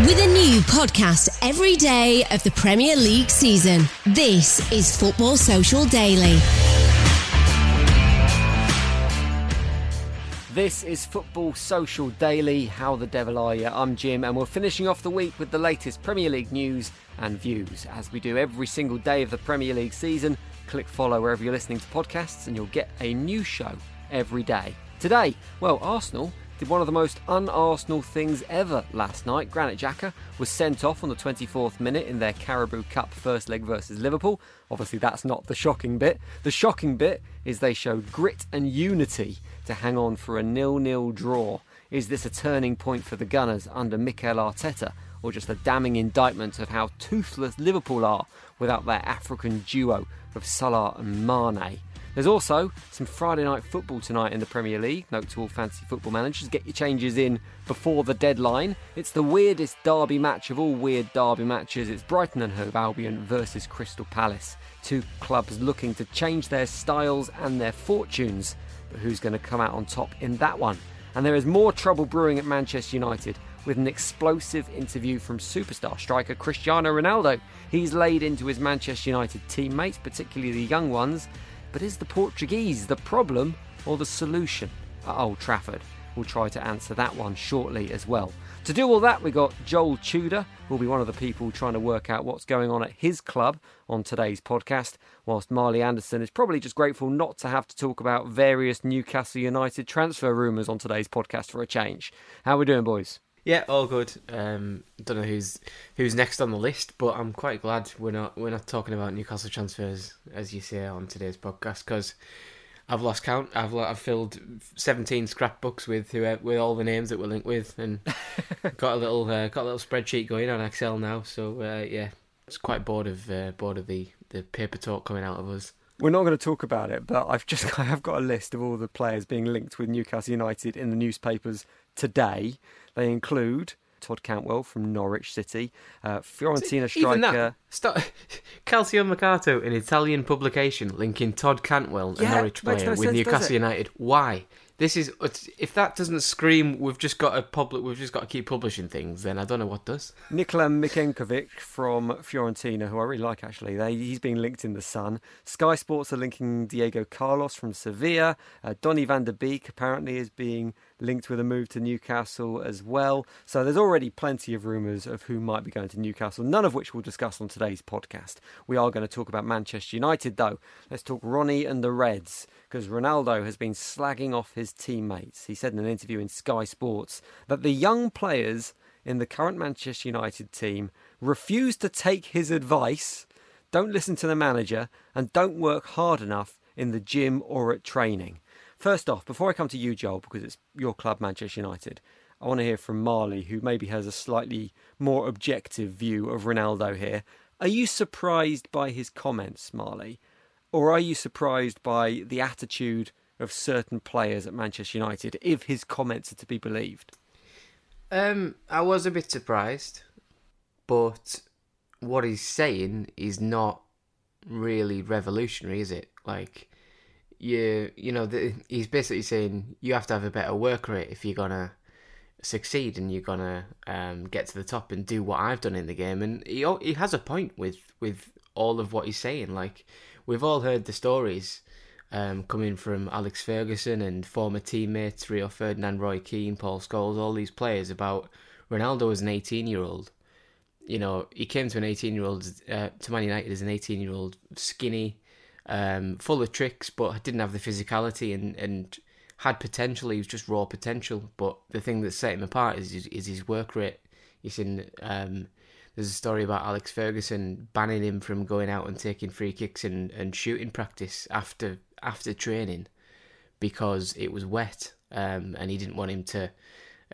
With a new podcast every day of the Premier League season, this is Football Social Daily. This is Football Social Daily. How the devil are you? I'm Jim, and we're finishing off the week with the latest Premier League news and views. As we do every single day of the Premier League season, click follow wherever you're listening to podcasts, and you'll get a new show every day. Today, well, Arsenal did one of the most un-Arsenal things ever last night. Granit Xhaka was sent off on the 24th minute in their Carabao Cup first leg versus Liverpool. Obviously, that's not the shocking bit. The shocking bit is they showed grit and unity to hang on for a nil-nil draw. Is this a turning point for the Gunners under Mikel Arteta, or just a damning indictment of how toothless Liverpool are without their African duo of Salah and Mane? There's also some Friday night football tonight in the Premier League. Note to all fantasy football managers, get your changes in before the deadline. It's the weirdest derby match of all weird derby matches. It's Brighton and Hove Albion versus Crystal Palace. Two clubs looking to change their styles and their fortunes. But who's going to come out on top in that one? And there is more trouble brewing at Manchester United with an explosive interview from superstar striker Cristiano Ronaldo. He's laid into his Manchester United teammates, particularly the young ones, but is the Portuguese the problem or the solution at Old Trafford? We'll try to answer that one shortly as well. To do all that, we got Joel Tudor, who'll be one of the people trying to work out what's going on at his club on today's podcast, whilst Marley Anderson is probably just grateful not to have to talk about various Newcastle United transfer rumours on today's podcast for a change. How are we doing, boys? Yeah, all good. Um, don't know who's who's next on the list, but I'm quite glad we're not we're not talking about Newcastle transfers as you say on today's podcast because I've lost count. I've I've filled 17 scrapbooks with who with all the names that we're linked with, and got a little uh, got a little spreadsheet going on Excel now. So uh, yeah, it's quite bored of uh, bored of the the paper talk coming out of us. We're not going to talk about it, but I've just I have got a list of all the players being linked with Newcastle United in the newspapers today. They include Todd Cantwell from Norwich City, uh, Fiorentina striker. That, stop, Calcio Mercato, an Italian publication linking Todd Cantwell, a Norwich player, no with sense, Newcastle United. Why? This is if that doesn't scream we've just got to public we've just got to keep publishing things then I don't know what does. Nikola Milenkovic from Fiorentina who I really like actually. They, he's being linked in the Sun. Sky Sports are linking Diego Carlos from Sevilla. Uh, Donny van der Beek apparently is being linked with a move to Newcastle as well. So there's already plenty of rumours of who might be going to Newcastle, none of which we'll discuss on today's podcast. We are going to talk about Manchester United though. Let's talk Ronnie and the Reds because Ronaldo has been slagging off his teammates. He said in an interview in Sky Sports that the young players in the current Manchester United team refuse to take his advice, don't listen to the manager, and don't work hard enough in the gym or at training. First off, before I come to you, Joel, because it's your club, Manchester United, I want to hear from Marley, who maybe has a slightly more objective view of Ronaldo here. Are you surprised by his comments, Marley? Or are you surprised by the attitude of certain players at Manchester United, if his comments are to be believed? Um, I was a bit surprised, but what he's saying is not really revolutionary, is it? Like, you you know the, he's basically saying you have to have a better work rate if you're gonna succeed and you're gonna um, get to the top and do what I've done in the game. And he he has a point with with all of what he's saying. Like we've all heard the stories um, coming from Alex Ferguson and former teammates Rio Ferdinand, Roy Keane, Paul Scholes, all these players about Ronaldo was an 18 year old. You know, he came to an 18 year old uh, to Man United as an 18 year old, skinny, um, full of tricks, but didn't have the physicality and and had potential. He was just raw potential. But the thing that set him apart is is, is his work rate. He's seen um, there's a story about Alex Ferguson banning him from going out and taking free kicks and, and shooting practice after after training because it was wet um, and he didn't want him to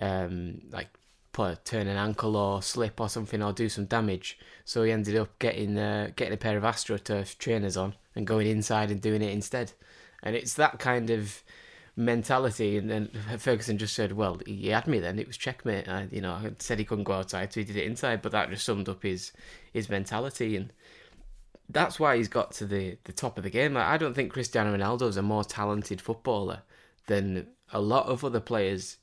um, like put, turn an ankle or slip or something or do some damage. So he ended up getting uh, getting a pair of AstroTurf trainers on and going inside and doing it instead. And it's that kind of mentality. And then Ferguson just said, "Well, he had me then. It was checkmate." I, you know, I said he couldn't go outside, so he did it inside. But that just summed up his his mentality, and that's why he's got to the the top of the game. I don't think Cristiano Ronaldo is a more talented footballer than a lot of other players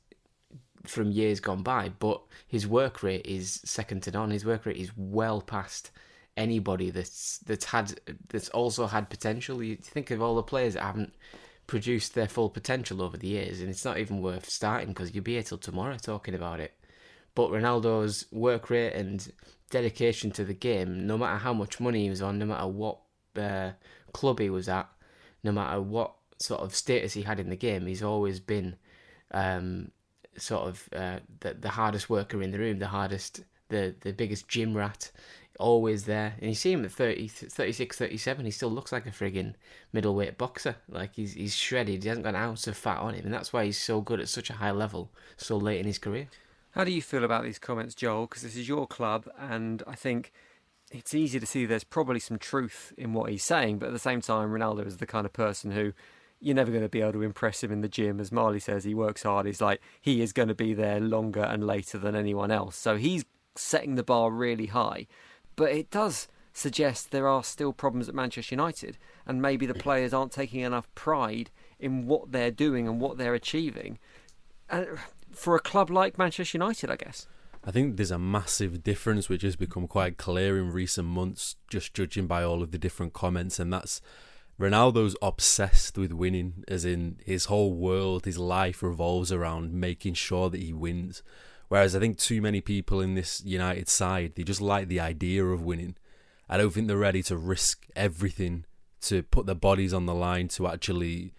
from years gone by, but his work rate is second to none. His work rate is well past anybody that's that's had that's also had potential. You think of all the players that haven't produced their full potential over the years, and it's not even worth starting because you'll be here till tomorrow talking about it. But Ronaldo's work rate and dedication to the game, no matter how much money he was on, no matter what uh, club he was at, no matter what sort of status he had in the game, he's always been um, sort of uh, the the hardest worker in the room, the hardest, the the biggest gym rat, always there. And you see him at 30, 36, 37, he still looks like a frigging middleweight boxer. Like he's he's shredded. He hasn't got an ounce of fat on him, and that's why he's so good at such a high level so late in his career. How do you feel about these comments, Joel? Because this is your club, and I think it's easy to see there's probably some truth in what he's saying, but at the same time, Ronaldo is the kind of person who you're never going to be able to impress him in the gym. As Marley says, he works hard. He's like, he is going to be there longer and later than anyone else. So he's setting the bar really high. But it does suggest there are still problems at Manchester United, and maybe the players aren't taking enough pride in what they're doing and what they're achieving. Uh, for a club like Manchester United, I guess. I think there's a massive difference which has become quite clear in recent months, just judging by all of the different comments, and that's Ronaldo's obsessed with winning, as in his whole world, his life revolves around making sure that he wins. Whereas I think too many people in this United side, they just like the idea of winning. I don't think they're ready to risk everything to put their bodies on the line to actually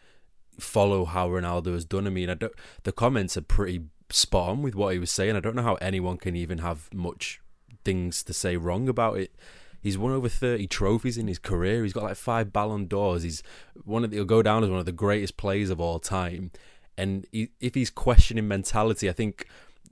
follow how Ronaldo has done. I mean, I don't, the comments are pretty spot on with what he was saying. I don't know how anyone can even have much things to say wrong about it. He's won over 30 trophies in his career. He's got like five Ballon d'Ors. He's one of the, he'll go down as one of the greatest players of all time. And he, if he's questioning mentality, I think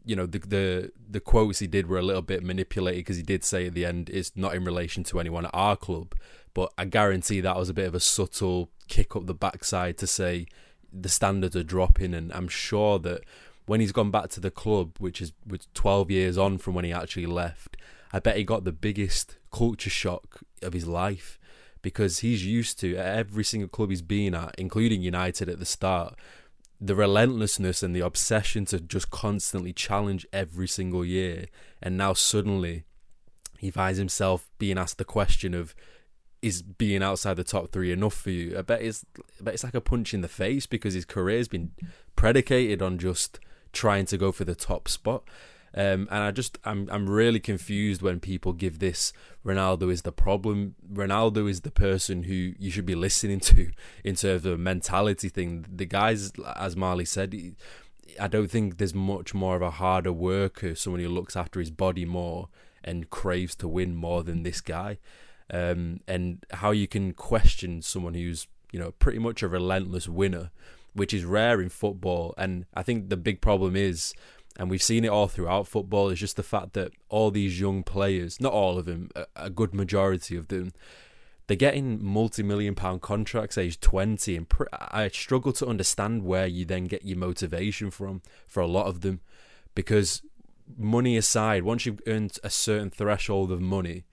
you know the the the quotes he did were a little bit manipulated because he did say at the end it's not in relation to anyone at our club, but I guarantee that was a bit of a subtle kick up the backside to say the standards are dropping, and I'm sure that when he's gone back to the club, which is which 12 years on from when he actually left, I bet he got the biggest culture shock of his life because he's used to at every single club he's been at, including United at the start, the relentlessness and the obsession to just constantly challenge every single year. And now suddenly he finds himself being asked the question of is being outside the top three enough for you? I bet it's I bet it's like a punch in the face because his career's been predicated on just trying to go for the top spot. Um, and I just I'm I'm really confused when people give this Ronaldo is the problem. Ronaldo is the person who you should be listening to in terms of mentality thing. The guys, as Marley said, I don't think there's much more of a harder worker, someone who looks after his body more and craves to win more than this guy. Um, and how you can question someone who's you know pretty much a relentless winner, which is rare in football. And I think the big problem is and we've seen it all throughout football, is just the fact that all these young players, not all of them, a, good majority of them, they're getting multi-million pound contracts age 20 and pr- i struggle to understand where you then get your motivation from for a lot of them. Because money aside once you've earned a certain threshold of money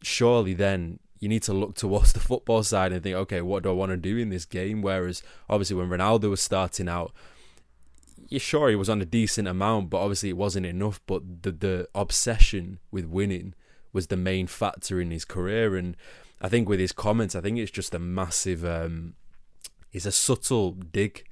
surely then you need to look towards the football side and think okay what do i want to do in this game? Whereas obviously when ronaldo was starting out yeah, sure, he was on a decent amount, but obviously it wasn't enough. But the the obsession with winning was the main factor in his career, and I think with his comments, I think it's just a massive, um, it's a subtle dig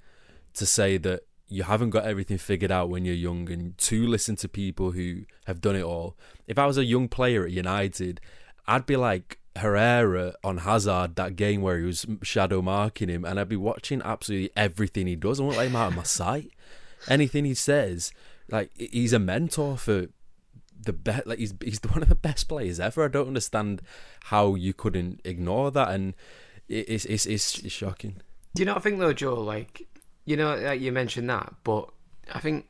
to say that you haven't got everything figured out when you're young, and to listen to people who have done it all. If I was a young player at United, I'd be like Herrera on Hazard that game where he was shadow marking him, and I'd be watching absolutely everything he does. I won't let him out of my sight. Anything he says, like he's a mentor for the best. Like he's he's one of the best players ever. I don't understand how you couldn't ignore that, and it's it's it's, it's shocking. Do you not think though, Joe? Like you know, like you mentioned that, but I think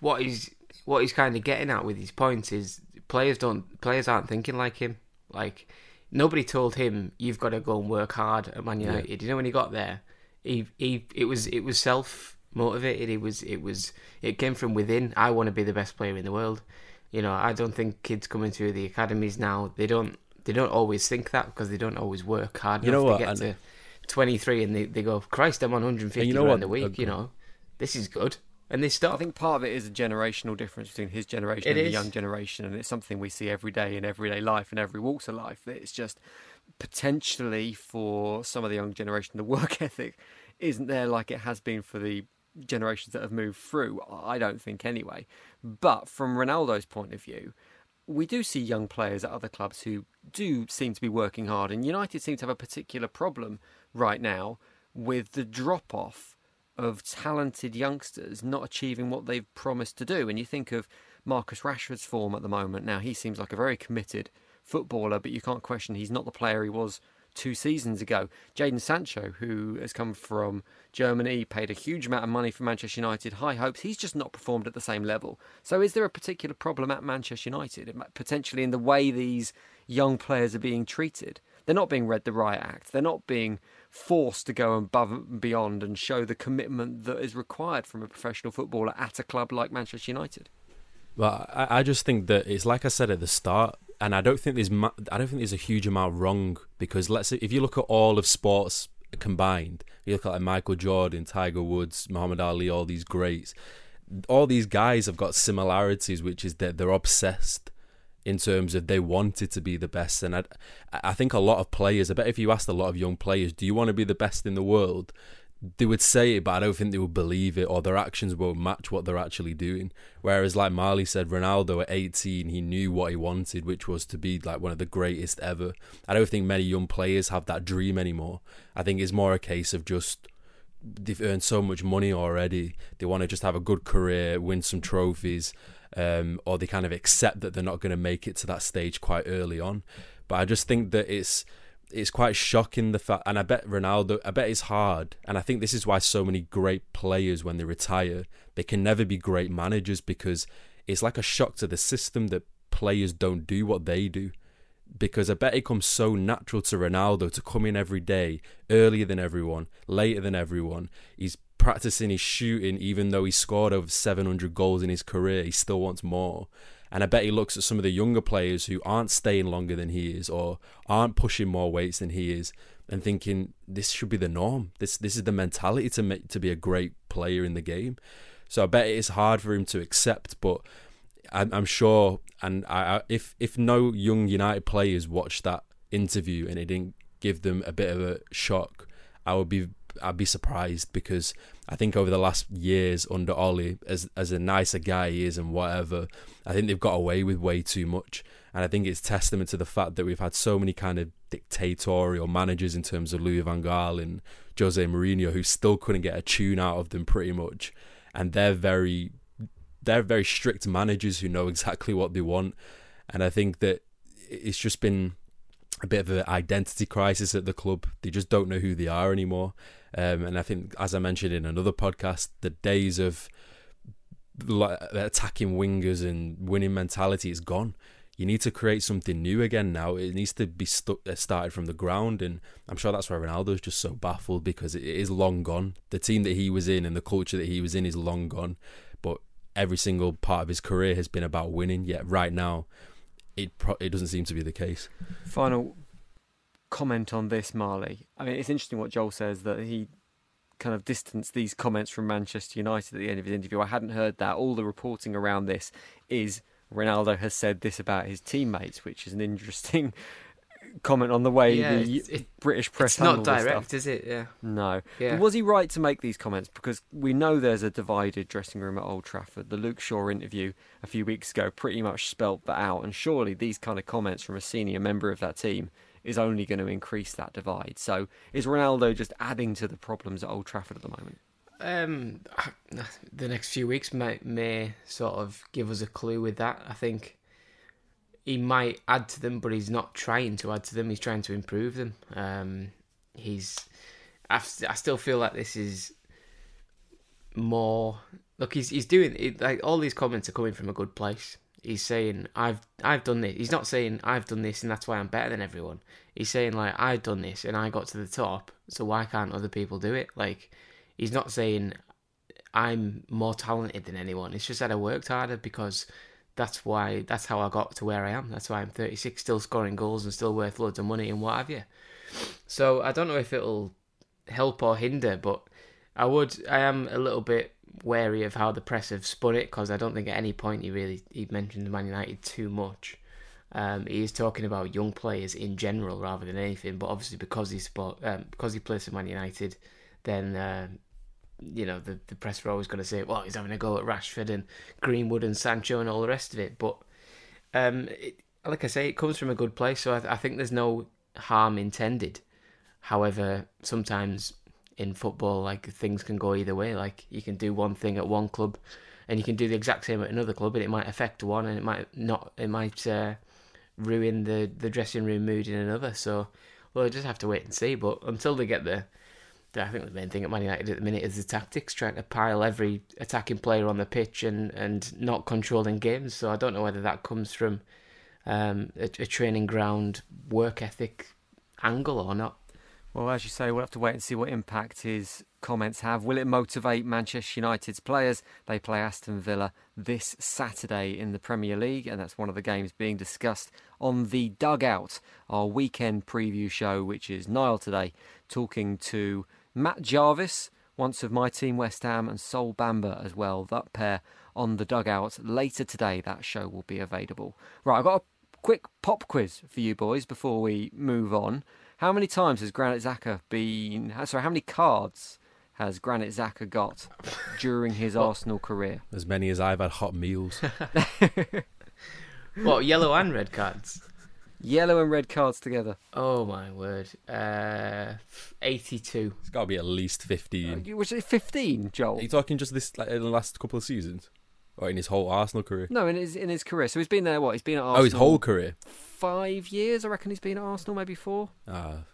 what he's what he's kind of getting at with his points is players don't players aren't thinking like him. Like nobody told him you've got to go and work hard at Man United. Yeah. You know when he got there, he he it was it was self motivated. It was it was it came from within. I want to be the best player in the world. You know, I don't think kids coming through the academies now they don't they don't always think that because they don't always work hard you enough know what? to get and to twenty three and they, they go, Christ, I'm on 150 you know what? a week. You know, this is good. And they stop. I think part of it is a generational difference between his generation it and is. the young generation, and it's something we see every day in everyday life and every walks of life. That it's just potentially for some of the young generation, the work ethic isn't there like it has been for the generations that have moved through. I don't think anyway. But from Ronaldo's point of view, we do see young players at other clubs who do seem to be working hard, and United seem to have a particular problem right now with the drop off of talented youngsters not achieving what they've promised to do. And you think of Marcus Rashford's form at the moment. Now, he seems like a very committed footballer, but you can't question he's not the player he was two seasons ago. Jadon Sancho, who has come from Germany, paid a huge amount of money for Manchester United, high hopes, he's just not performed at the same level. So, is there a particular problem at Manchester United, potentially in the way these young players are being treated? They're not being read the right act. They're not being forced to go above and beyond and show the commitment that is required from a professional footballer at a club like Manchester United. Well, I just think that it's like I said at the start, and I don't think there's I don't think there's a huge amount wrong because let's say if you look at all of sports combined, you look at like Michael Jordan, Tiger Woods, Muhammad Ali, all these greats, all these guys have got similarities, which is that they're obsessed in terms of they wanted to be the best. And I, I think a lot of players, I bet if you asked a lot of young players, do you want to be the best in the world? They would say it, but I don't think they would believe it, or their actions won't match what they're actually doing. Whereas, like Marley said, Ronaldo at 18, he knew what he wanted, which was to be like one of the greatest ever. I don't think many young players have that dream anymore. I think it's more a case of just they've earned so much money already. They want to just have a good career, win some trophies, um, or they kind of accept that they're not going to make it to that stage quite early on. But I just think that it's it's quite shocking the fact, and I bet Ronaldo, I bet it's hard, and I think this is why so many great players, when they retire, they can never be great managers because it's like a shock to the system that players don't do what they do. Because I bet it comes so natural to Ronaldo to come in every day, earlier than everyone, later than everyone. He's practicing his shooting, even though he scored over 700 goals in his career, he still wants more. And I bet he looks at some of the younger players who aren't staying longer than he is or aren't pushing more weights than he is and thinking this should be the norm. This this is the mentality to make to be a great player in the game. So I bet it's hard for him to accept, but I'm, I'm sure. And I, if if no young United players watched that interview and it didn't give them a bit of a shock, I would be I'd be surprised because I think over the last years under Ollie, as as a nicer guy he is and whatever, I think they've got away with way too much. And I think it's testament to the fact that we've had so many kind of dictatorial managers in terms of Louis van Gaal and Jose Mourinho who still couldn't get a tune out of them pretty much. And they're very they're very strict managers who know exactly what they want. And I think that it's just been a bit of an identity crisis at the club. They just don't know who they are anymore. Um, and I think, as I mentioned in another podcast, the days of attacking wingers and winning mentality is gone. You need to create something new again now. It needs to be stu- uh, started from the ground, and I'm sure that's why Ronaldo's just so baffled because it is long gone. The team that he was in and the culture that he was in is long gone. But every single part of his career has been about winning. Yet right now, it pro- it doesn't seem to be the case. Final comment on this, Marley. I mean, it's interesting what Joel says that he kind of distanced these comments from Manchester United at the end of his interview. I hadn't heard that. All the reporting around this is Ronaldo has said this about his teammates, which is an interesting comment on the way Yeah, the it's- it- British press It's not direct, stuff. is it? Yeah. No. Yeah. But was he right to make these comments? Because we know there's a divided dressing room at Old Trafford. The Luke Shaw interview a few weeks ago pretty much spelt that out. And surely these kind of comments from a senior member of that team is only going to increase that divide. So is Ronaldo just adding to the problems at Old Trafford at the moment? Um, the next few weeks may may sort of give us a clue with that. I think he might add to them, but he's not trying to add to them. He's trying to improve them. Um, he's. I, I still feel like this is more. Look, he's he's doing it, like all these comments are coming from a good place. He's saying I've I've done this. He's not saying I've done this and that's why I'm better than everyone. He's saying like I've done this and I got to the top, so why can't other people do it? Like he's not saying I'm more talented than anyone. It's just that I worked harder because that's why that's how I got to where I am. That's why I'm 36, still scoring goals and still worth loads of money and what have you. So I don't know if it'll help or hinder, but I would. I am a little bit wary of how the press have spun it because I don't think at any point he really he mentioned Man United too much. Um, he is talking about young players in general rather than anything, but obviously because he's sport, um, because he plays for Man United, then uh, you know the the press are always going to say, well, he's having a go at Rashford and Greenwood and Sancho and all the rest of it. But um, it, like I say, it comes from a good place, so I, I think there's no harm intended. However, sometimes in football, like things can go either way. Like you can do one thing at one club, and you can do the exact same at another club, and it might affect one, and it might not. It might uh, ruin the the dressing room mood in another. So we'll just have to wait and see. But until they get the, the I think the main thing at Man United at the minute is the tactics, trying to pile every attacking player on the pitch and and not controlling games. So I don't know whether that comes from um, a, a training ground work ethic angle or not. Well, as you say, we'll have to wait and see what impact his comments have. Will it motivate Manchester United's players? They play Aston Villa this Saturday in the Premier League, and that's one of the games being discussed on the Dugout, our weekend preview show, which is Niall today, talking to Matt Jarvis, once of my team West Ham, and Sol Bamba as well. That pair on the Dugout later today. That show will be available. Right, I've got a quick pop quiz for you boys before we move on. How many times has Granit Xhaka been? Uh, sorry, how many cards has Granit Xhaka got during his Arsenal career? As many as I've had hot meals. What yellow and red cards? Yellow and red cards together. Oh my word! Uh, eighty-two. It's got to be at least 15. You- Was it fifteen, Joel? Are you talking just this like, in the last couple of seasons? Or in his whole Arsenal career? No, in his in his career. So he's been there. What? He's been at Arsenal. Oh, his whole career? five years. I reckon he's been at Arsenal, maybe four. Ah,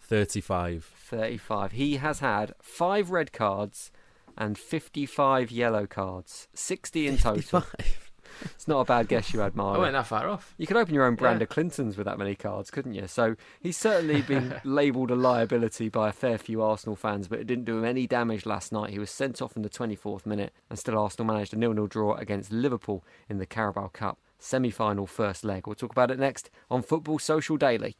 35. 35. He has had five red cards and 55 yellow cards. 60 in total. 55. It's not a bad guess you had, I went that far off. You could open your own brand Yeah. of Clintons with that many cards, couldn't you? So he's certainly been labelled a liability by a fair few Arsenal fans, but it didn't do him any damage last night. He was sent off in the 24th minute, and still Arsenal managed a nil-nil draw against Liverpool in the Carabao Cup semi-final first leg. We'll talk about it next on Football Social Daily.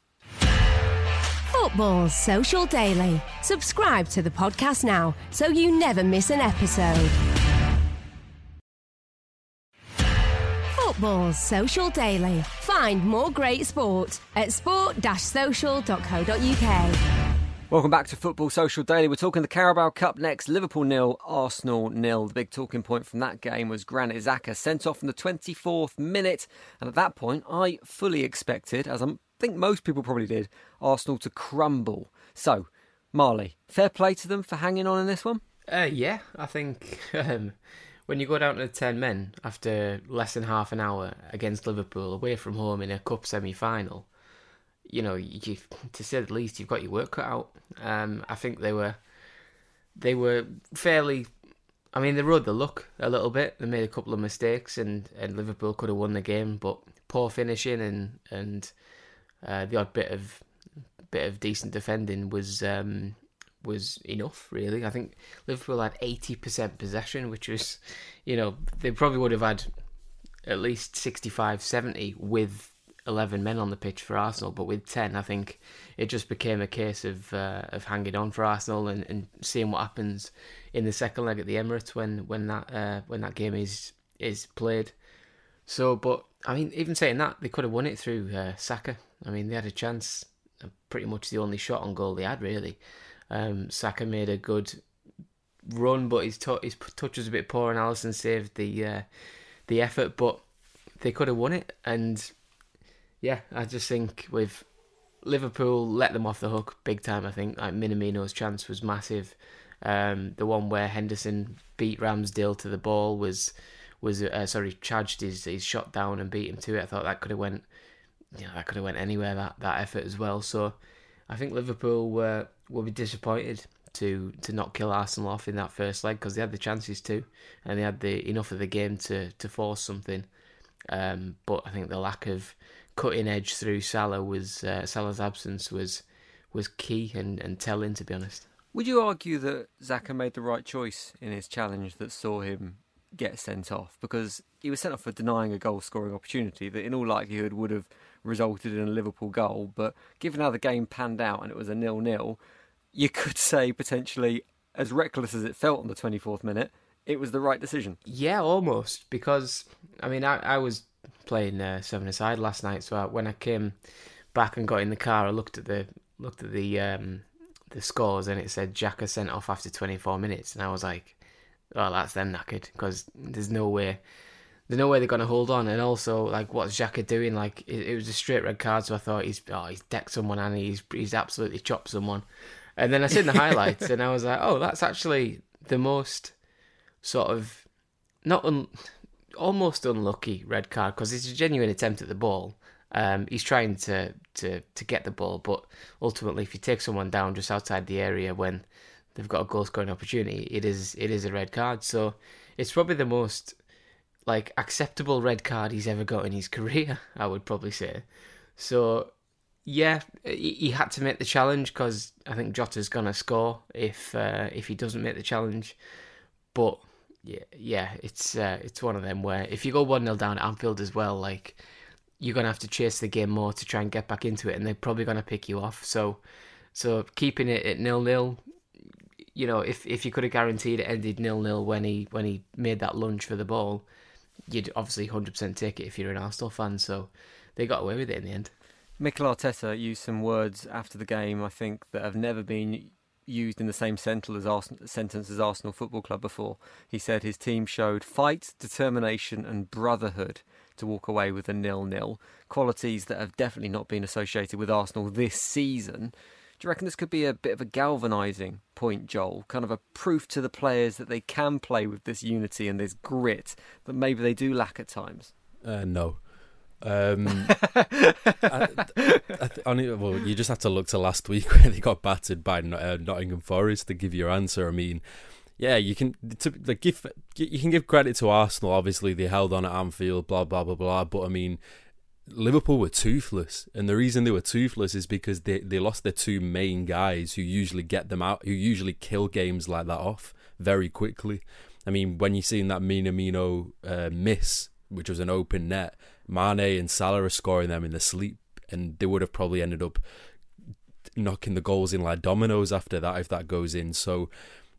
Football Social Daily. Subscribe to the podcast now so you never miss an episode. Football Social Daily. Find more great sport at sport-social.co.uk. Welcome back to Football Social Daily. We're talking the Carabao Cup next. Liverpool nil, Arsenal nil. The big talking point from that game was Granit Xhaka sent off in the 24th minute, and at that point, I fully expected, as I think most people probably did, Arsenal to crumble. So, Marley, fair play to them for hanging on in this one. Uh, yeah, I think um, when you go down to ten men after less than half an hour against Liverpool away from home in a cup semi-final, you know, you, to say the least, you've got your work cut out. Um, I think they were they were fairly. I mean, they rode the luck a little bit. They made a couple of mistakes, and, and Liverpool could have won the game, but poor finishing and and uh, the odd bit of bit of decent defending was um, was enough. Really, I think Liverpool had eighty percent possession, which was, you know, they probably would have had at least 65, 70 with eleven men on the pitch for Arsenal, but with ten, I think it just became a case of uh, of hanging on for Arsenal and, and seeing what happens in the second leg at the Emirates when when that uh, when that game is is played. So, but I mean, even saying that, they could have won it through uh, Saka. I mean, they had a chance pretty much the only shot on goal they had really. Um, Saka made a good run, but his, t- his touch was a bit poor, and Alisson saved the uh, the effort. But they could have won it, and yeah, I just think with Liverpool let them off the hook big time. I think like Minamino's chance was massive. Um, the one where Henderson beat Ramsdale to the ball was was uh, sorry charged his, his shot down and beat him to it. I thought that could have went, you know, that could have went anywhere that, that effort as well. So I think Liverpool were will be disappointed to to not kill Arsenal off in that first leg because they had the chances to, and they had the enough of the game to to force something. Um, but I think the lack of cutting edge through Salah was uh, Salah's absence was was key and, and telling to be honest. Would you argue that Xhaka made the right choice in his challenge that saw him get sent off? Because he was sent off for denying a goal scoring opportunity that, in all likelihood, would have resulted in a Liverpool goal. But given how the game panned out and it was a nil nil, you could say potentially, as reckless as it felt on the 24th minute, it was the right decision. Yeah, almost. Because, I mean, I, I was playing uh, seven aside last night, so I, when I came back and got in the car, I looked at the looked at the um, the scores and it said Xhaka sent off after 24 minutes, and I was like, "Well, that's them knackered," because there's no way, there's no way they're gonna hold on. And also, like, what's Xhaka doing? Like, it, it was a straight red card, so I thought he's oh he's decked someone and he's he's absolutely chopped someone. And then I seen the highlights, and I was like, "Oh, that's actually the most sort of not un, almost unlucky red card because it's a genuine attempt at the ball." Um, he's trying to, to, to get the ball, but ultimately, if you take someone down just outside the area when they've got a goal scoring opportunity, it is it is a red card. So it's probably the most like acceptable red card he's ever got in his career. I would probably say. So yeah, he had to make the challenge because I think Jota's gonna score if uh, if he doesn't make the challenge. But yeah, yeah, it's uh, it's one of them where if you go one 0 down at Anfield as well, like you're gonna have to chase the game more to try and get back into it, and they're probably gonna pick you off. So, so keeping it at nil nil, you know, if if you could have guaranteed it ended nil nil when he when he made that lunge for the ball, you'd obviously hundred percent take it if you're an Arsenal fan. So they got away with it in the end. Mikel Arteta used some words after the game, I think, that have never been used in the same sentence as Arsenal, sentence as Arsenal Football Club before. He said his team showed fight, determination, and brotherhood to walk away with a nil-nil. Qualities that have definitely not been associated with Arsenal this season. Do you reckon this could be a bit of a galvanising point, Joel? Kind of a proof to the players that they can play with this unity and this grit that maybe they do lack at times? Uh, no. Um, I, I, I, well, you just have to look to last week where they got battered by uh, Nottingham Forest to give your answer. I mean, yeah, you can to, like, give you can give credit to Arsenal. Obviously, they held on at Anfield, blah blah blah blah. But I mean, Liverpool were toothless, and the reason they were toothless is because they they lost their two main guys who usually get them out, who usually kill games like that off very quickly. I mean, when you seen that Minamino uh, miss, which was an open net, Mane and Salah are scoring them in the sleep, and they would have probably ended up knocking the goals in like dominoes after that if that goes in. So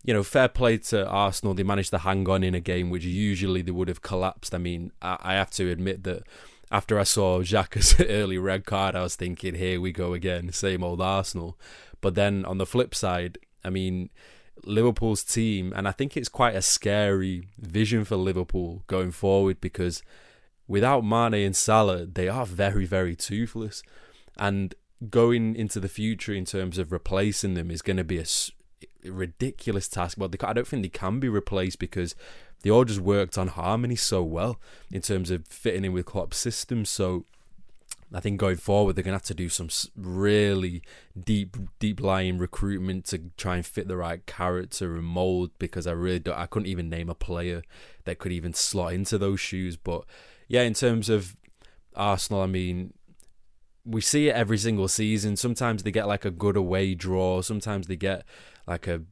you know, fair play to Arsenal. They managed to hang on in a game which usually they would have collapsed. I mean, I, I have to admit that after I saw Xhaka's early red card, I was thinking, here we go again, same old Arsenal. But then on the flip side, I mean, Liverpool's team, and I think it's quite a scary vision for Liverpool going forward because without Mane and Salah, they are very, very toothless. And going into the future in terms of replacing them is going to be a ridiculous task. But I don't think they can be replaced because they all just worked on harmony so well in terms of fitting in with Klopp's system. So I think going forward, they're going to have to do some really deep, deep lying recruitment to try and fit the right character and mold. Because I really don't, I couldn't even name a player that could even slot into those shoes. But yeah, in terms of Arsenal, I mean, we see it every single season. Sometimes they get like a good away draw. Sometimes they get like a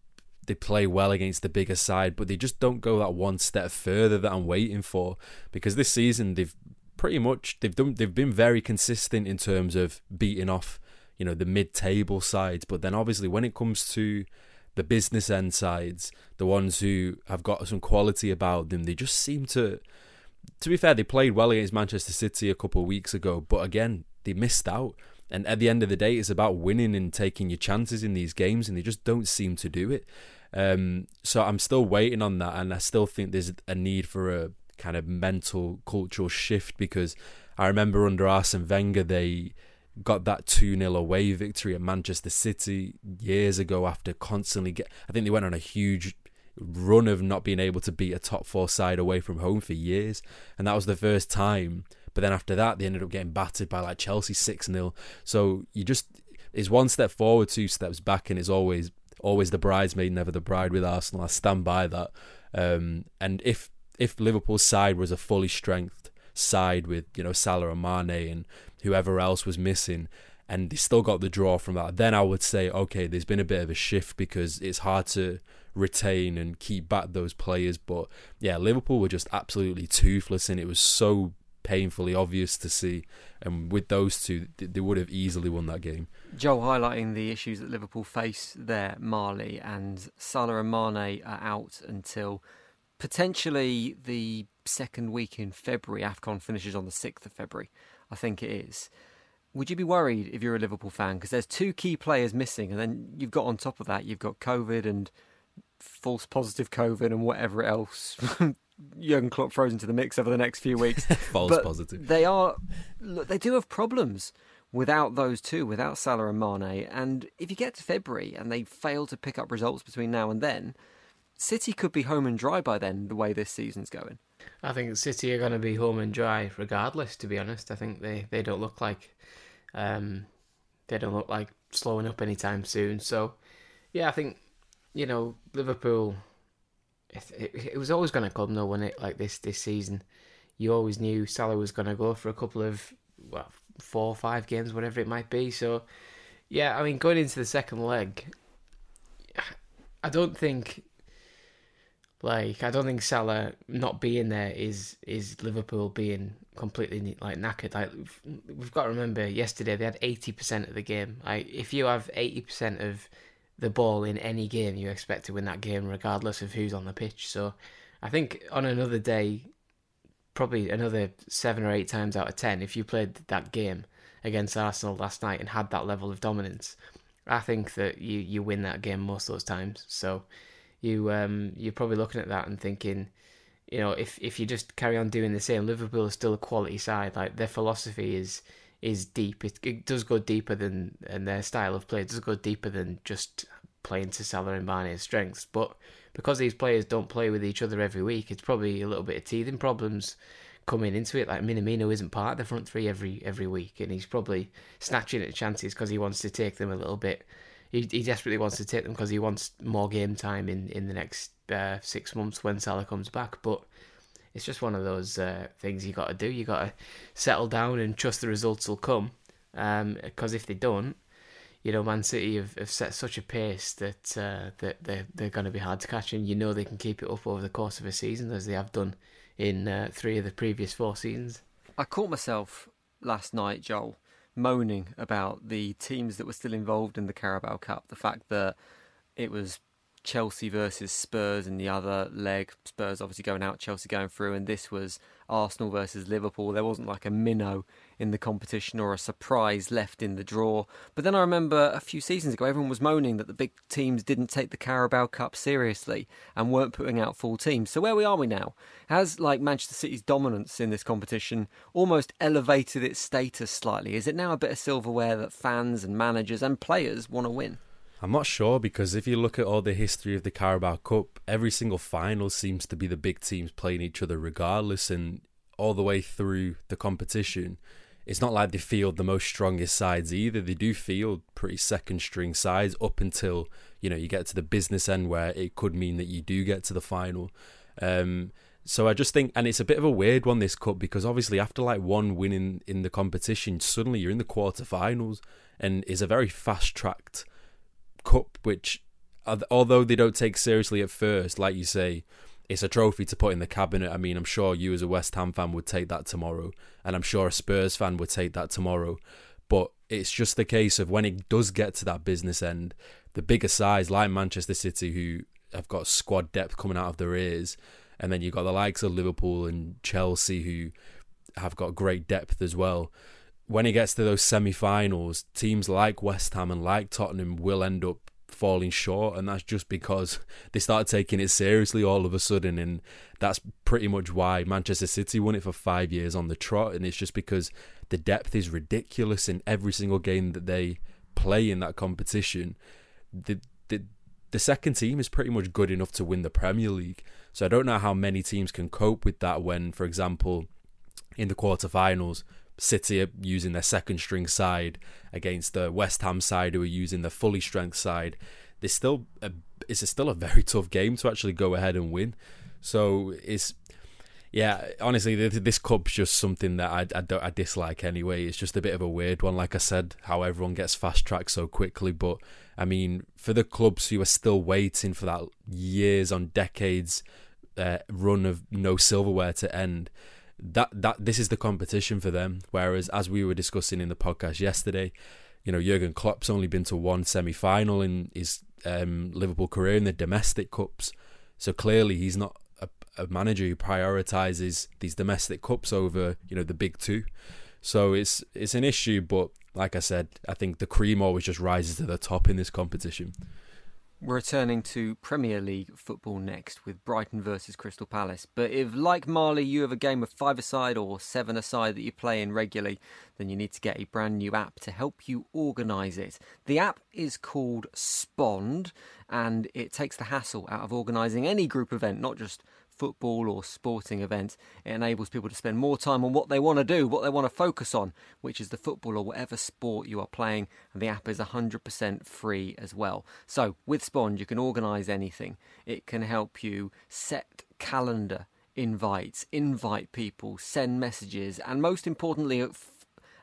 they play well against the bigger side, but they just don't go that one step further that I'm waiting for. Because this season they've pretty much they've done they've been very consistent in terms of beating off you know the mid-table sides, but then obviously when it comes to the business end sides, the ones who have got some quality about them, they just seem to. To be fair, they played well against Manchester City a couple of weeks ago, but again, they missed out And at the end of the day, it's about winning and taking your chances in these games, and they just don't seem to do it. Um, so I'm still waiting on that, and I still think there's a need for a kind of mental cultural shift because I remember under Arsene Wenger they got that 2 0 away victory at Manchester City years ago after constantly get I think they went on a huge run of not being able to beat a top four side away from home for years and that was the first time. But then after that they ended up getting battered by like Chelsea 6 0 so you just it's one step forward two steps back and it's always always the bridesmaid never the bride with Arsenal I stand by that um, and if if Liverpool's side was a fully strength side with you know Salah and Mane and whoever else was missing, and they still got the draw from that, then I would say okay, there's been a bit of a shift because it's hard to retain and keep back those players. But yeah, Liverpool were just absolutely toothless, and it was so painfully obvious to see. And with those two, they would have easily won that game. Joe highlighting the issues that Liverpool face there, Marley and Salah and Mane are out until potentially the second week in February. AFCON finishes on the 6th of February, I think it is. Would you be worried if you're a Liverpool fan? Because there's two key players missing, and then you've got on top of that, you've got COVID and false positive COVID and whatever else Jurgen Klopp throws into the mix over the next few weeks. false but positive. They are, look, they do have problems without those two, without Salah and Mane. And if you get to February and they fail to pick up results between now and then, City could be home and dry by then, the way this season's going. I think City are going to be home and dry regardless. To be honest, I think they, they don't look like um, they don't look like slowing up anytime soon. So, yeah, I think you know Liverpool. It, it, was always going to come though, when it like this this season. You always knew Salah was going to go for a couple of well four or five games, whatever it might be. So, yeah, I mean, going into the second leg, I don't think like I don't think Salah not being there is is Liverpool being completely like knackered. Like we've got to remember, yesterday they had eighty percent of the game. Like if you have eighty percent of the ball in any game, you expect to win that game regardless of who's on the pitch. So I think on another day, probably another seven or eight times out of ten, if you played that game against Arsenal last night and had that level of dominance, I think that you you win that game most of those times. So you um, you're probably looking at that and thinking, you know, if if you just carry on doing the same, Liverpool is still a quality side. Like their philosophy is is deep. It, it does go deeper than and their style of play it does go deeper than just playing to Salah and Mane's strengths. But because these players don't play with each other every week, it's probably a little bit of teething problems coming into it. Like Minamino isn't part of the front three every every week, and he's probably snatching at chances because he wants to take them a little bit he, he desperately wants to take them because he wants more game time in in the next uh, six months when Salah comes back. But it's just one of those uh, things you got to do. You got to settle down and trust the results will come. Because um, if they don't, you know, Man City have, have set such a pace that uh, that they're they're going to be hard to catch, and you know they can keep it up over the course of a season as they have done in uh, three of the previous four seasons. I caught myself last night, Joel, moaning about the teams that were still involved in the Carabao Cup. The fact that it was Chelsea versus Spurs in the other leg. Spurs obviously going out, Chelsea going through, and this was Arsenal versus Liverpool. There wasn't like a minnow in the competition or a surprise left in the draw. But then I remember a few seasons ago, everyone was moaning that the big teams didn't take the Carabao Cup seriously and weren't putting out full teams. So where we are we now? Has like Manchester City's dominance in this competition almost elevated its status slightly? Is it now a bit of silverware that fans and managers and players want to win? I'm not sure because if you look at all the history of the Carabao Cup, every single final seems to be the big teams playing each other regardless, and all the way through the competition, it's not like they field the most strongest sides either. They do field pretty second string sides up until you know you get to the business end where it could mean that you do get to the final. Um, so I just think, and it's a bit of a weird one this cup because obviously after like one win in, in the competition, suddenly you're in the quarterfinals and is a very fast tracked cup, which although they don't take seriously at first, like you say, it's a trophy to put in the cabinet. I mean, I'm sure you as a West Ham fan would take that tomorrow, and I'm sure a Spurs fan would take that tomorrow. But it's just the case of when it does get to that business end, the bigger sides like Manchester City, who have got squad depth coming out of their ears, and then you've got the likes of Liverpool and Chelsea, who have got great depth as well when it gets to those semi-finals, teams like West Ham and like Tottenham will end up falling short, and that's just because they started taking it seriously all of a sudden, and that's pretty much why Manchester City won it for five years on the trot, and it's just because the depth is ridiculous in every single game that they play in that competition. The the the second team is pretty much good enough to win the Premier League. So I don't know how many teams can cope with that when, for example, in the quarterfinals, City are using their second string side against the West Ham side who are using the fully strength side. There's still a, it's still a very tough game to actually go ahead and win. So it's yeah, honestly, this cup's just something that I, I, I dislike anyway. It's just a bit of a weird one, like I said, how everyone gets fast tracked so quickly. But I mean, for the clubs who are still waiting for that years on decades uh, run of no silverware to end, that that this is the competition for them. Whereas, as we were discussing in the podcast yesterday, you know, Jurgen Klopp's only been to one semi-final in his um, Liverpool career in the domestic cups. So clearly, he's not a, a manager who prioritizes these domestic cups over you know the big two. So it's it's an issue, but like I said, I think the cream always just rises to the top in this competition. We're returning to Premier League football next with Brighton versus Crystal Palace. But if, like Marley, you have a game of five aside or seven aside that you play in regularly, then you need to get a brand new app to help you organise it. The app is called Spond and it takes the hassle out of organising any group event, not just football or sporting event, it enables people to spend more time on what they want to do, what they want to focus on, which is the football or whatever sport you are playing. And the app is 100% free as well. So with Spond, you can organise anything. It can help you set calendar invites, invite people, send messages, and most importantly,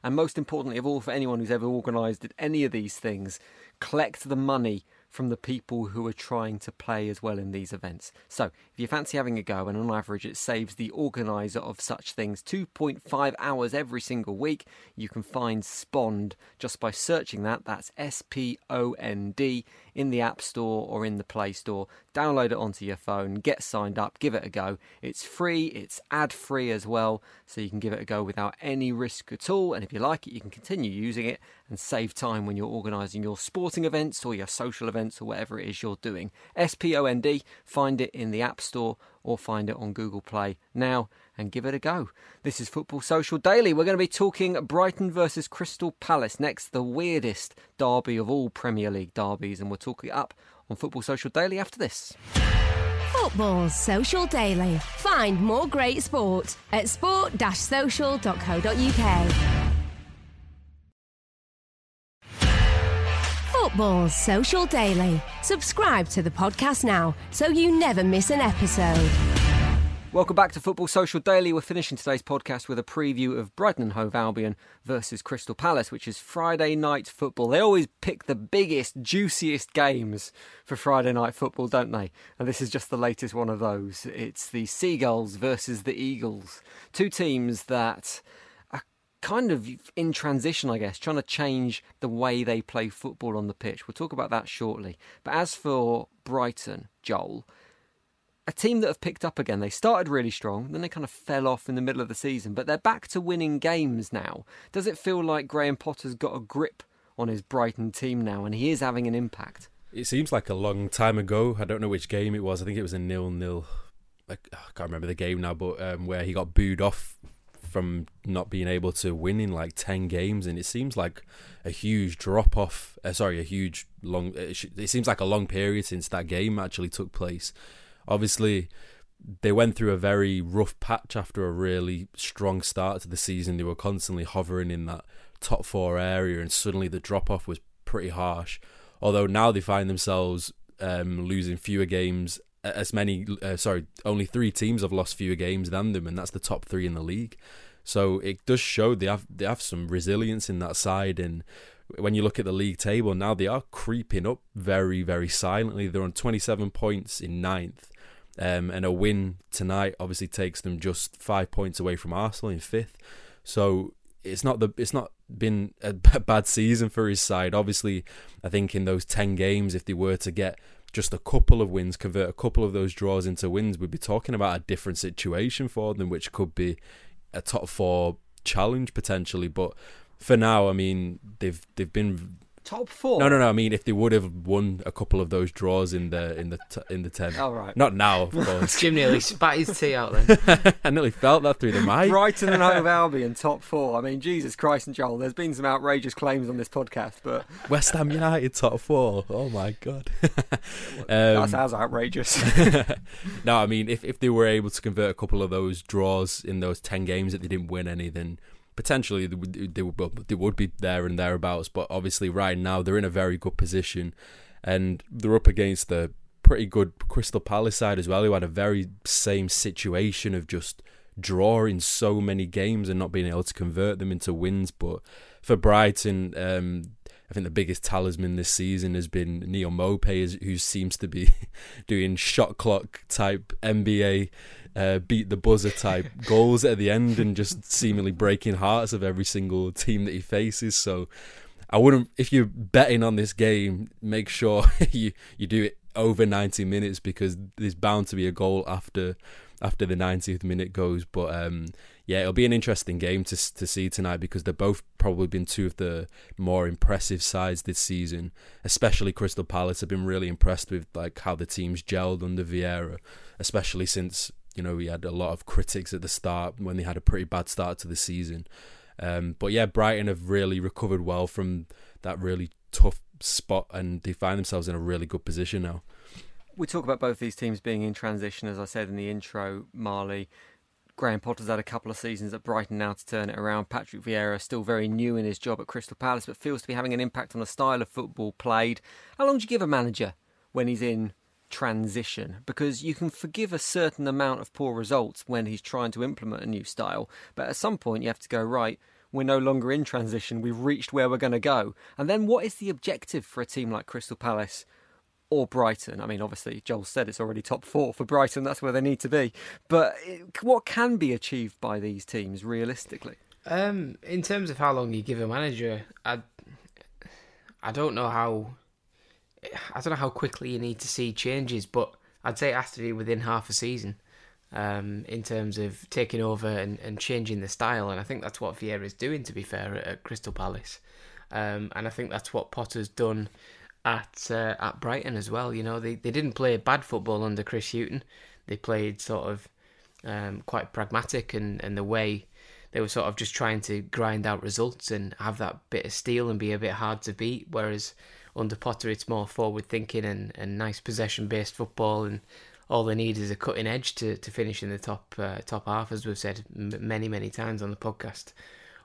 and most importantly of all, for anyone who's ever organised any of these things, collect the money from the people who are trying to play as well in these events. So, if you fancy having a go, and on average it saves the organiser of such things 2.5 hours every single week, you can find Spond just by searching that. That's S P O N D in the App Store or in the Play Store. Download it onto your phone, get signed up, give it a go. It's free, it's ad free as well, so you can give it a go without any risk at all. And if you like it, you can continue using it and save time when you're organising your sporting events or your social events or whatever it is you're doing. S P O N D, find it in the App Store or find it on Google Play now and give it a go. This is Football Social Daily. We're going to be talking Brighton versus Crystal Palace next, the weirdest derby of all Premier League derbies, and we'll talk it up on Football Social Daily after this. Football Social Daily. Find more great sport at sport-social.co.uk. Football Social Daily. Subscribe to the podcast now so you never miss an episode. Welcome back to Football Social Daily. We're finishing today's podcast with a preview of Brighton and Hove Albion versus Crystal Palace, which is Friday night football. They always pick the biggest, juiciest games for Friday night football, don't they? And this is just the latest one of those. It's the Seagulls versus the Eagles. Two teams that kind of in transition, I guess, trying to change the way they play football on the pitch. We'll talk about that shortly. But as for Brighton, Joel, a team that have picked up again. They started really strong, then they kind of fell off in the middle of the season, but they're back to winning games now. Does it feel like Graham Potter's got a grip on his Brighton team now and he is having an impact? It seems like a long time ago. I don't know which game it was. I think it was a nil-nil. I can't remember the game now, but um, where he got booed off from not being able to win in like 10 games and it seems like a huge drop off uh, sorry a huge long it, sh- it seems like a long period since that game actually took place obviously they went through a very rough patch after a really strong start to the season. They were constantly hovering in that top four area, and suddenly the drop off was pretty harsh. Although now they find themselves um, losing fewer games, as many, uh, sorry, only three teams have lost fewer games than them, and that's the top three in the league. So it does show they have they have some resilience in that side, and when you look at the league table now, they are creeping up very very silently. They're on 27 points in ninth um, and a win tonight obviously takes them just five points away from Arsenal in fifth. So it's not the it's not been a bad season for his side. Obviously, I think in those ten games, if they were to get just a couple of wins, convert a couple of those draws into wins, we'd be talking about a different situation for them, which could be a top four challenge potentially. But for now, I mean, they've they've been top four. No, no, no. I mean, if they would have won a couple of those draws in the in the t- in the ten. Oh right. Not now, of course. Jim nearly spat his tea out then. I nearly felt that through the mic. Brighton and Hove Albion top four. I mean, Jesus Christ and Joel. There's been some outrageous claims on this podcast, but West Ham United top four. Oh my god. um, that sounds outrageous. no, I mean, if if they were able to convert a couple of those draws in those ten games that they didn't win any, then potentially they would, they would, they would be there and thereabouts. But obviously, right now they're in a very good position, and they're up against the pretty good Crystal Palace side as well, who had a very same situation of just drawing so many games and not being able to convert them into wins. But for Brighton, um, I think the biggest talisman this season has been Neal Maupay, who seems to be doing shot clock type NBA uh, beat the buzzer type goals at the end and just seemingly breaking hearts of every single team that he faces. So I wouldn't, if you're betting on this game, make sure you you do it over 90 minutes because there's bound to be a goal after after the 90th minute goes. But um, yeah, it'll be an interesting game to to see tonight because they've both probably been two of the more impressive sides this season. Especially Crystal Palace have been really impressed with like how the team's gelled under Vieira, especially since you know, we had a lot of critics at the start when they had a pretty bad start to the season. Um, but yeah, Brighton have really recovered well from that really tough spot and they find themselves in a really good position now. We talk about both these teams being in transition, as I said in the intro, Marley. Graham Potter's had a couple of seasons at Brighton now to turn it around. Patrick Vieira still very new in his job at Crystal Palace, but feels to be having an impact on the style of football played. How long do you give a manager when he's in transition because you can forgive a certain amount of poor results when he's trying to implement a new style. But at some point, you have to go, right, we're no longer in transition, we've reached where we're going to go. And then what is the objective for a team like Crystal Palace? Or Brighton. I mean, obviously, Joel said it's already top four for Brighton. That's where they need to be. But what can be achieved by these teams realistically? Um, in terms of how long you give a manager, I, I don't know how I don't know how quickly you need to see changes, but I'd say it has to be within half a season um, in terms of taking over and, and changing the style. And I think that's what Vieira is doing, to be fair, at, at Crystal Palace. Um, and I think that's what Potter's done at uh, at Brighton as well. You know, they, they didn't play bad football under Chris Hughton. They played sort of um, quite pragmatic and, and the way they were sort of just trying to grind out results and have that bit of steel and be a bit hard to beat. Whereas under Potter, it's more forward thinking and, and nice possession based football, and all they need is a cutting edge to, to finish in the top uh, top half, as we've said many many times on the podcast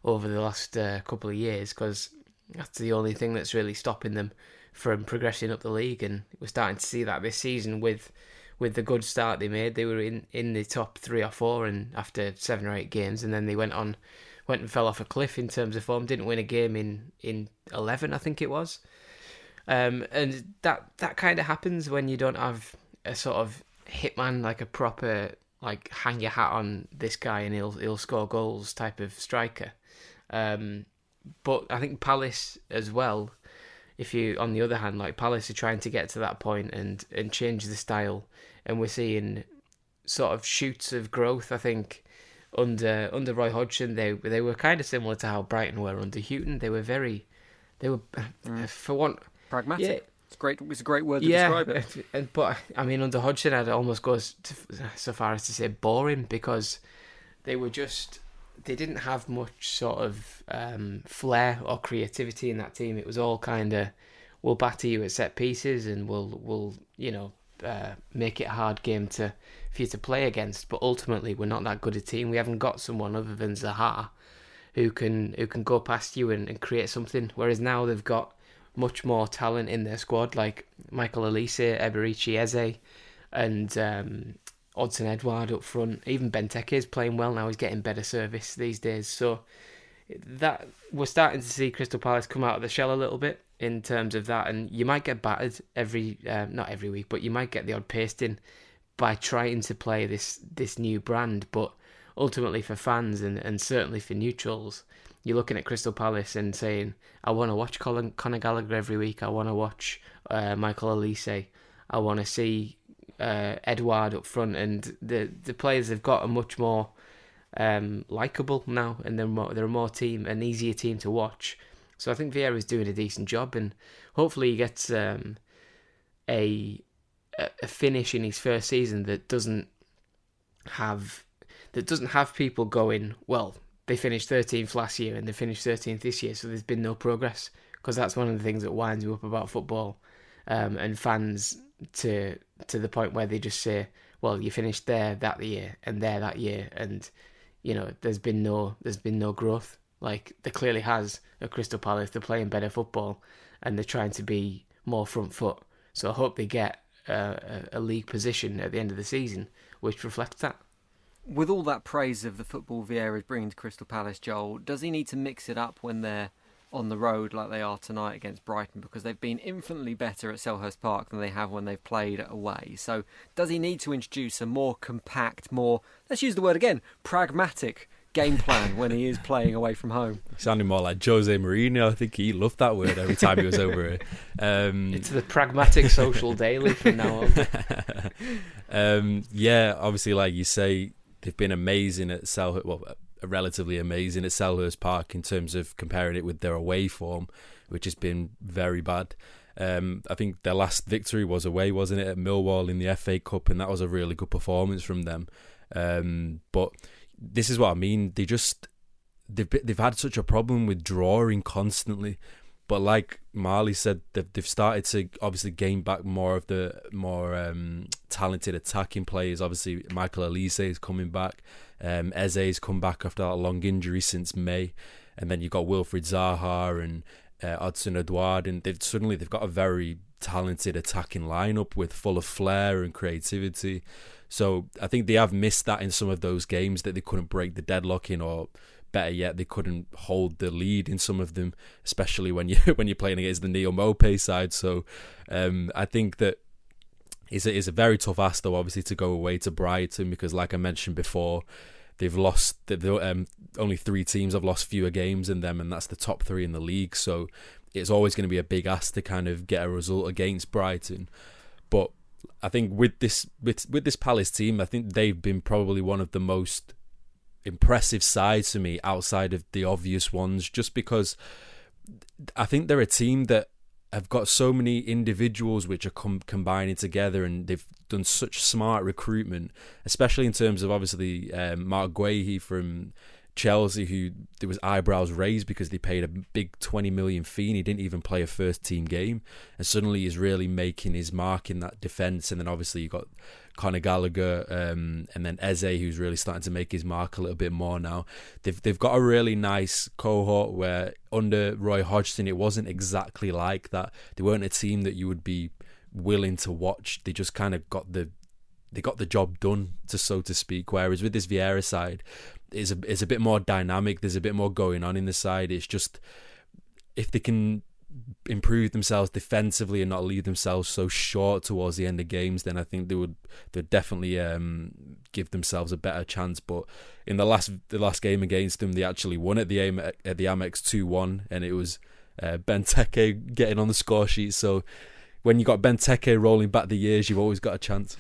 over the last uh, couple of years, because that's the only thing that's really stopping them from progressing up the league, and we're starting to see that this season with with the good start they made. They were in, in the top three or four, and after seven or eight games, and then they went on went and fell off a cliff in terms of form. Didn't win a game in in eleven, I think it was. Um, and that that kind of happens when you don't have a sort of hitman, like a proper like hang your hat on this guy and he'll he'll score goals type of striker. Um, but I think Palace as well. If you, on the other hand, like Palace are trying to get to that point and and change the style, and we're seeing sort of shoots of growth. I think under under Roy Hodgson, they they were kind of similar to how Brighton were under Hughton. They were very, they were mm. for one Pragmatic. Yeah. It's great. It's a great word to yeah, describe it. And, but I mean, under Hodgson, I'd almost go so far as to say boring because they were just they didn't have much sort of um, flair or creativity in that team. It was all kind of we'll batter you at set pieces and we'll we'll you know uh, make it a hard game to for you to play against. But ultimately, we're not that good a team. We haven't got someone other than Zaha who can who can go past you and, and create something. Whereas now they've got much more talent in their squad, like Michael Olise, Eberechi Eze, and um, Odsonne Edouard up front. Even Benteke is playing well now. He's getting better service these days. So that we're starting to see Crystal Palace come out of the shell a little bit in terms of that, and you might get battered every um, not every week, but you might get the odd pasting by trying to play this this new brand. But ultimately, for fans and and certainly for neutrals, you're looking at Crystal Palace and saying, I want to watch Colin, Conor Gallagher every week. I want to watch uh, Michael Olise. I want to see uh, Edouard up front. And the, the players have got a much more um, likable now, and they're more, they're a more team, an easier team to watch. So I think Vieira's doing a decent job, and hopefully he gets um, a a finish in his first season that doesn't have that doesn't have people going well. They finished 13th last year and they finished 13th this year, so there's been no progress. Because that's one of the things that winds me up about football, um, and fans to to the point where they just say, "Well, you finished there that year and there that year," and you know, there's been no there's been no growth. Like there clearly has at Crystal Palace. They're playing better football, and they're trying to be more front foot. So I hope they get a, a league position at the end of the season, which reflects that. With all that praise of the football Vieira is bringing to Crystal Palace, Joel, does he need to mix it up when they're on the road like they are tonight against Brighton because they've been infinitely better at Selhurst Park than they have when they've played away. So, does he need to introduce a more compact, more, let's use the word again, pragmatic game plan when he is playing away from home? Sounding more like Jose Mourinho. I think he loved that word every time he was over here. Um, it's the pragmatic social daily from now on. um, yeah, obviously, like you say, they've been amazing at Selhurst. Well, relatively amazing at Selhurst Park in terms of comparing it with their away form, which has been very bad. Um, I think their last victory was away, wasn't it, at Millwall in the FA Cup, and that was a really good performance from them. Um, but this is what I mean. They just they've they've had such a problem with drawing constantly. But like Marley said, they've they've started to obviously gain back more of the more um, talented attacking players. Obviously, Michael Olise is coming back. Um, Eze's come back after that long injury since May, and then you've got Wilfried Zaha and uh, Odsonne Edouard, and they've suddenly they've got a very talented attacking lineup with full of flair and creativity. So I think they have missed that in some of those games that they couldn't break the deadlock in, or better yet, they couldn't hold the lead in some of them, especially when you when you're playing against the Neal Maupay side. So um, I think that it's a, it's a very tough ask, though, obviously, to go away to Brighton because, like I mentioned before, they've lost. Um, only three teams have lost fewer games than them, and that's the top three in the league. So it's always going to be a big ask to kind of get a result against Brighton. But I think with this with with this Palace team, I think they've been probably one of the most impressive side to me outside of the obvious ones, just because I think they're a team that have got so many individuals which are com- combining together, and they've done such smart recruitment, especially in terms of obviously um, Marc Guéhi from Chelsea, who there was eyebrows raised because they paid a big twenty million fee and he didn't even play a first team game, and suddenly he's really making his mark in that defence. And then obviously you've got Conor Gallagher, um, and then Eze, who's really starting to make his mark a little bit more now. They've they've got a really nice cohort where under Roy Hodgson it wasn't exactly like that. They weren't a team that you would be willing to watch. They just kind of got the they got the job done, to so to speak. Whereas with this Vieira side, is a is a bit more dynamic. There's a bit more going on in the side. It's just if they can improve themselves defensively and not leave themselves so short towards the end of games, then I think they would they'd definitely um, give themselves a better chance. But in the last the last game against them, they actually won at the aim at the Amex two one, and it was uh, Benteke getting on the score sheet. So when you got Benteke rolling back the years, you've always got a chance.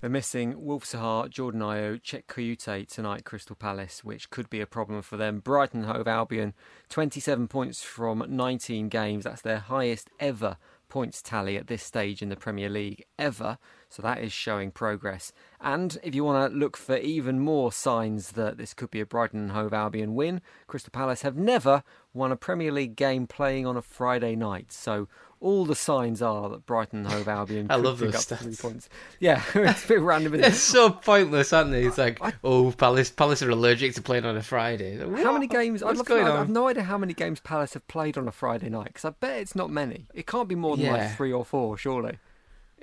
They're missing Wilf Zaha, Jordan Ayew, Cheikhou Kouyaté tonight, Crystal Palace, which could be a problem for them. Brighton Hove Albion, 27 points from 19 games. That's their highest ever points tally at this stage in the Premier League ever. So that is showing progress. And if you want to look for even more signs that this could be a Brighton and Hove Albion win, Crystal Palace have never won a Premier League game playing on a Friday night. So all the signs are that Brighton and Hove Albion I love pick up stats. three points. Yeah, it's a bit random. It's so pointless, aren't they? It's like, I, oh, Palace, Palace are allergic to playing on a Friday. Like, how many games? What's going on? I have no idea how many games Palace have played on a Friday night because I bet it's not many. It can't be more than yeah. like three or four, surely.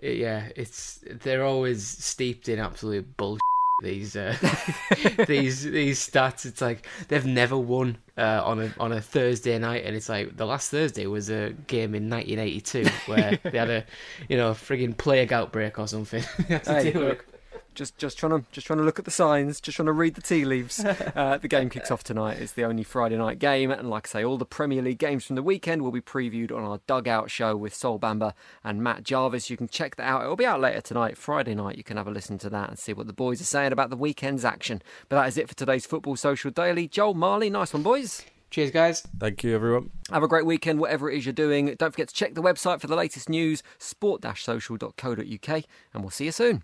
Yeah, it's they're always steeped in absolute bullshit these uh, these these stats. It's like they've never won uh, on a on a Thursday night, and it's like the last Thursday was a game in 1982 where they had a you know frigging plague outbreak or something. hey, look, just just trying to just trying to look at the signs, just trying to read the tea leaves. uh, the game kicks off tonight. It's the only Friday night game, and like I say, all the Premier League games from the weekend will be previewed on our dugout show with Sol Bamba and Matt Jarvis. You can check that out. It will be out later tonight, Friday night. You can have a listen to that and see what the boys are saying about the weekend's action. But that is it for today's Football Social Daily. Joel Marley, nice one, boys. Cheers, guys. Thank you, everyone. Have a great weekend, whatever it is you're doing. Don't forget to check the website for the latest news, sport-social.co.uk, and we'll see you soon.